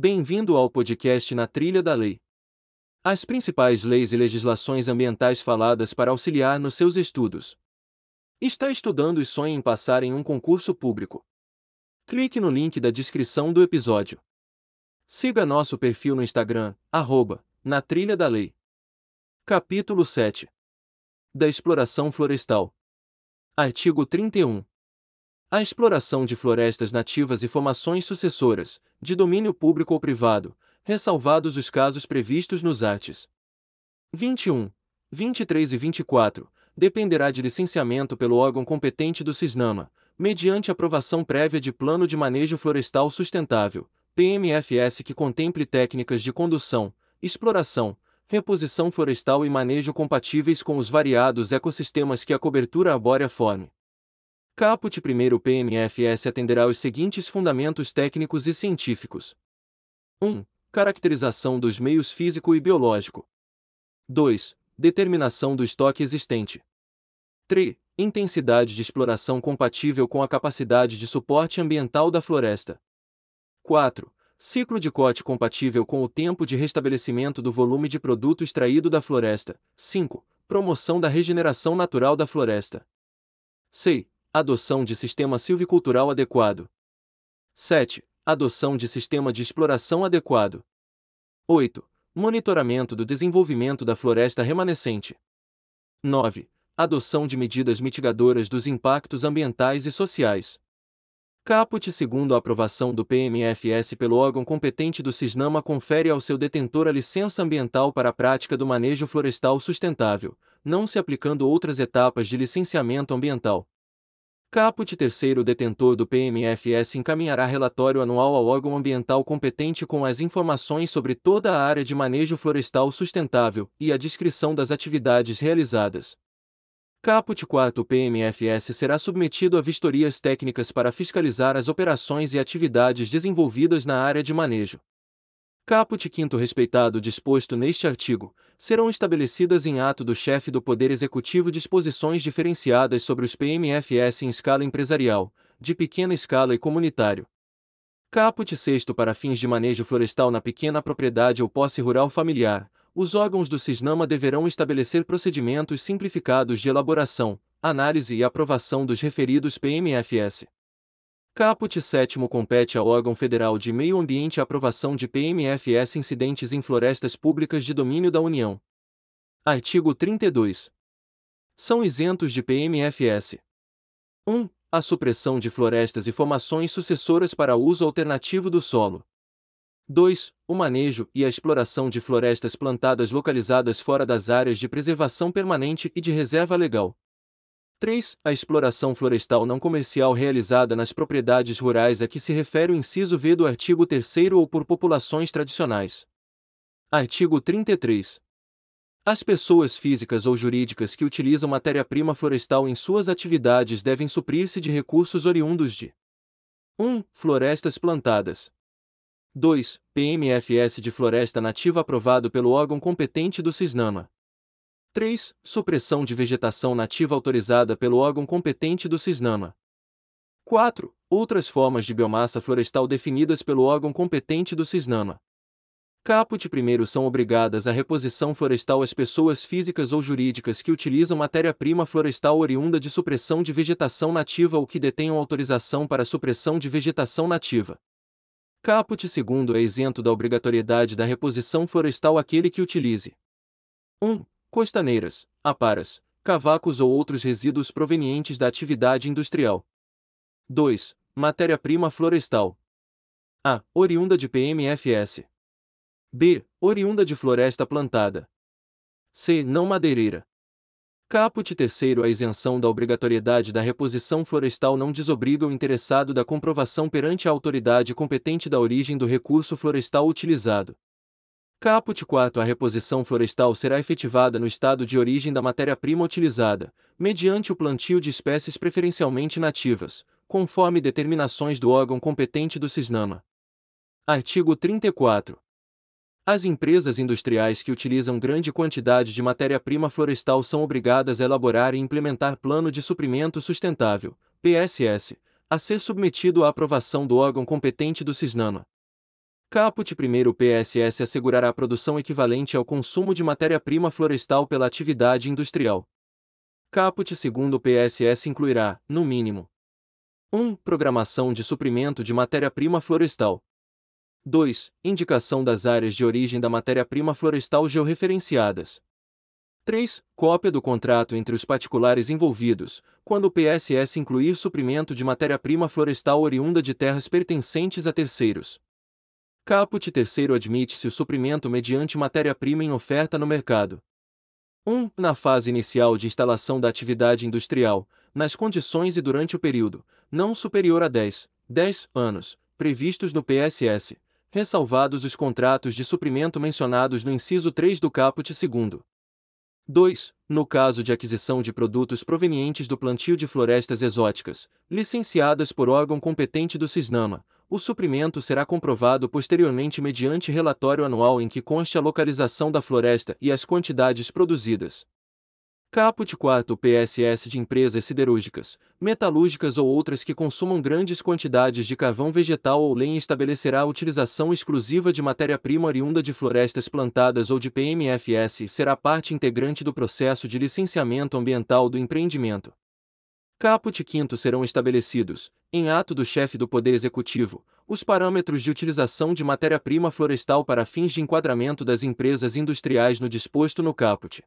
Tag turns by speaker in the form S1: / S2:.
S1: Bem-vindo ao podcast Na Trilha da Lei. As principais leis e legislações ambientais faladas para auxiliar nos seus estudos. Está estudando e sonha em passar em um concurso público? Clique no link da descrição do episódio. Siga nosso perfil no Instagram, arroba, na trilha da lei. Capítulo 7 Da exploração florestal. Artigo 31. A exploração de florestas nativas e formações sucessoras, de domínio público ou privado, ressalvados os casos previstos nos artes 21, 23 e 24, dependerá de licenciamento pelo órgão competente do CISNAMA, mediante aprovação prévia de Plano de Manejo Florestal Sustentável, PMFS que contemple técnicas de condução, exploração, reposição florestal e manejo compatíveis com os variados ecossistemas que a cobertura arbórea forme. Caput 1 PMFS atenderá aos seguintes fundamentos técnicos e científicos. 1. Caracterização dos meios físico e biológico. 2. Determinação do estoque existente. 3. Intensidade de exploração compatível com a capacidade de suporte ambiental da floresta. 4. Ciclo de corte compatível com o tempo de restabelecimento do volume de produto extraído da floresta. 5. Promoção da regeneração natural da floresta. 6. Adoção de sistema silvicultural adequado. 7. Adoção de sistema de exploração adequado. 8. Monitoramento do desenvolvimento da floresta remanescente. 9. Adoção de medidas mitigadoras dos impactos ambientais e sociais. Caput segundo a aprovação do PMFS pelo órgão competente do CISNAMA confere ao seu detentor a licença ambiental para a prática do manejo florestal sustentável, não se aplicando outras etapas de licenciamento ambiental. Caput terceiro detentor do PMFS encaminhará relatório anual ao órgão ambiental competente com as informações sobre toda a área de manejo florestal sustentável e a descrição das atividades realizadas. Caput 4 PMFS será submetido a vistorias técnicas para fiscalizar as operações e atividades desenvolvidas na área de manejo. Caput 5 respeitado disposto neste artigo, serão estabelecidas em ato do chefe do Poder Executivo disposições diferenciadas sobre os PMFS em escala empresarial, de pequena escala e comunitário. Caput 6 para fins de manejo florestal na pequena propriedade ou posse rural familiar, os órgãos do CISNAMA deverão estabelecer procedimentos simplificados de elaboração, análise e aprovação dos referidos PMFS. Caput 7 compete ao órgão federal de meio ambiente a aprovação de PMFS incidentes em florestas públicas de domínio da União. Artigo 32. São isentos de PMFS. 1. A supressão de florestas e formações sucessoras para uso alternativo do solo. 2. O manejo e a exploração de florestas plantadas localizadas fora das áreas de preservação permanente e de reserva legal. 3. A exploração florestal não comercial realizada nas propriedades rurais a que se refere o inciso V do artigo 3 ou por populações tradicionais. Artigo 33. As pessoas físicas ou jurídicas que utilizam matéria-prima florestal em suas atividades devem suprir-se de recursos oriundos de 1. Florestas plantadas. 2. PMFS de floresta nativa aprovado pelo órgão competente do CISNAMA. 3. Supressão de vegetação nativa autorizada pelo órgão competente do CISNAMA. 4. Outras formas de biomassa florestal definidas pelo órgão competente do CISNAMA. Caput primeiro são obrigadas à reposição florestal as pessoas físicas ou jurídicas que utilizam matéria-prima florestal oriunda de supressão de vegetação nativa ou que detenham autorização para supressão de vegetação nativa. Caput segundo é isento da obrigatoriedade da reposição florestal aquele que utilize 1 costaneiras, aparas, cavacos ou outros resíduos provenientes da atividade industrial. 2. Matéria-prima florestal. A. Oriunda de PMFS. B. Oriunda de floresta plantada. C. Não madeireira. Caput terceiro A isenção da obrigatoriedade da reposição florestal não desobriga o interessado da comprovação perante a autoridade competente da origem do recurso florestal utilizado. Caput 4 A reposição florestal será efetivada no estado de origem da matéria-prima utilizada, mediante o plantio de espécies preferencialmente nativas, conforme determinações do órgão competente do CISNAMA. Artigo 34. As empresas industriais que utilizam grande quantidade de matéria-prima florestal são obrigadas a elaborar e implementar Plano de Suprimento Sustentável, PSS, a ser submetido à aprovação do órgão competente do CISNAMA. Caput primeiro PSS assegurará a produção equivalente ao consumo de matéria-prima florestal pela atividade industrial. Caput segundo PSS incluirá, no mínimo, 1. Programação de suprimento de matéria-prima florestal. 2. Indicação das áreas de origem da matéria-prima florestal georreferenciadas. 3. Cópia do contrato entre os particulares envolvidos, quando o PSS incluir suprimento de matéria-prima florestal oriunda de terras pertencentes a terceiros. Caput terceiro admite-se o suprimento mediante matéria-prima em oferta no mercado. 1. Na fase inicial de instalação da atividade industrial, nas condições e durante o período, não superior a 10, 10 anos, previstos no PSS, ressalvados os contratos de suprimento mencionados no inciso 3 do caput 2. 2. No caso de aquisição de produtos provenientes do plantio de florestas exóticas, licenciadas por órgão competente do CISNAMA, o suprimento será comprovado posteriormente mediante relatório anual em que conste a localização da floresta e as quantidades produzidas. Caput 4 PSS de empresas siderúrgicas, metalúrgicas ou outras que consumam grandes quantidades de carvão vegetal ou lenha estabelecerá a utilização exclusiva de matéria-prima oriunda de florestas plantadas ou de PMFS e será parte integrante do processo de licenciamento ambiental do empreendimento. Caput 5 serão estabelecidos, em ato do chefe do Poder Executivo, os parâmetros de utilização de matéria-prima florestal para fins de enquadramento das empresas industriais no disposto no caput.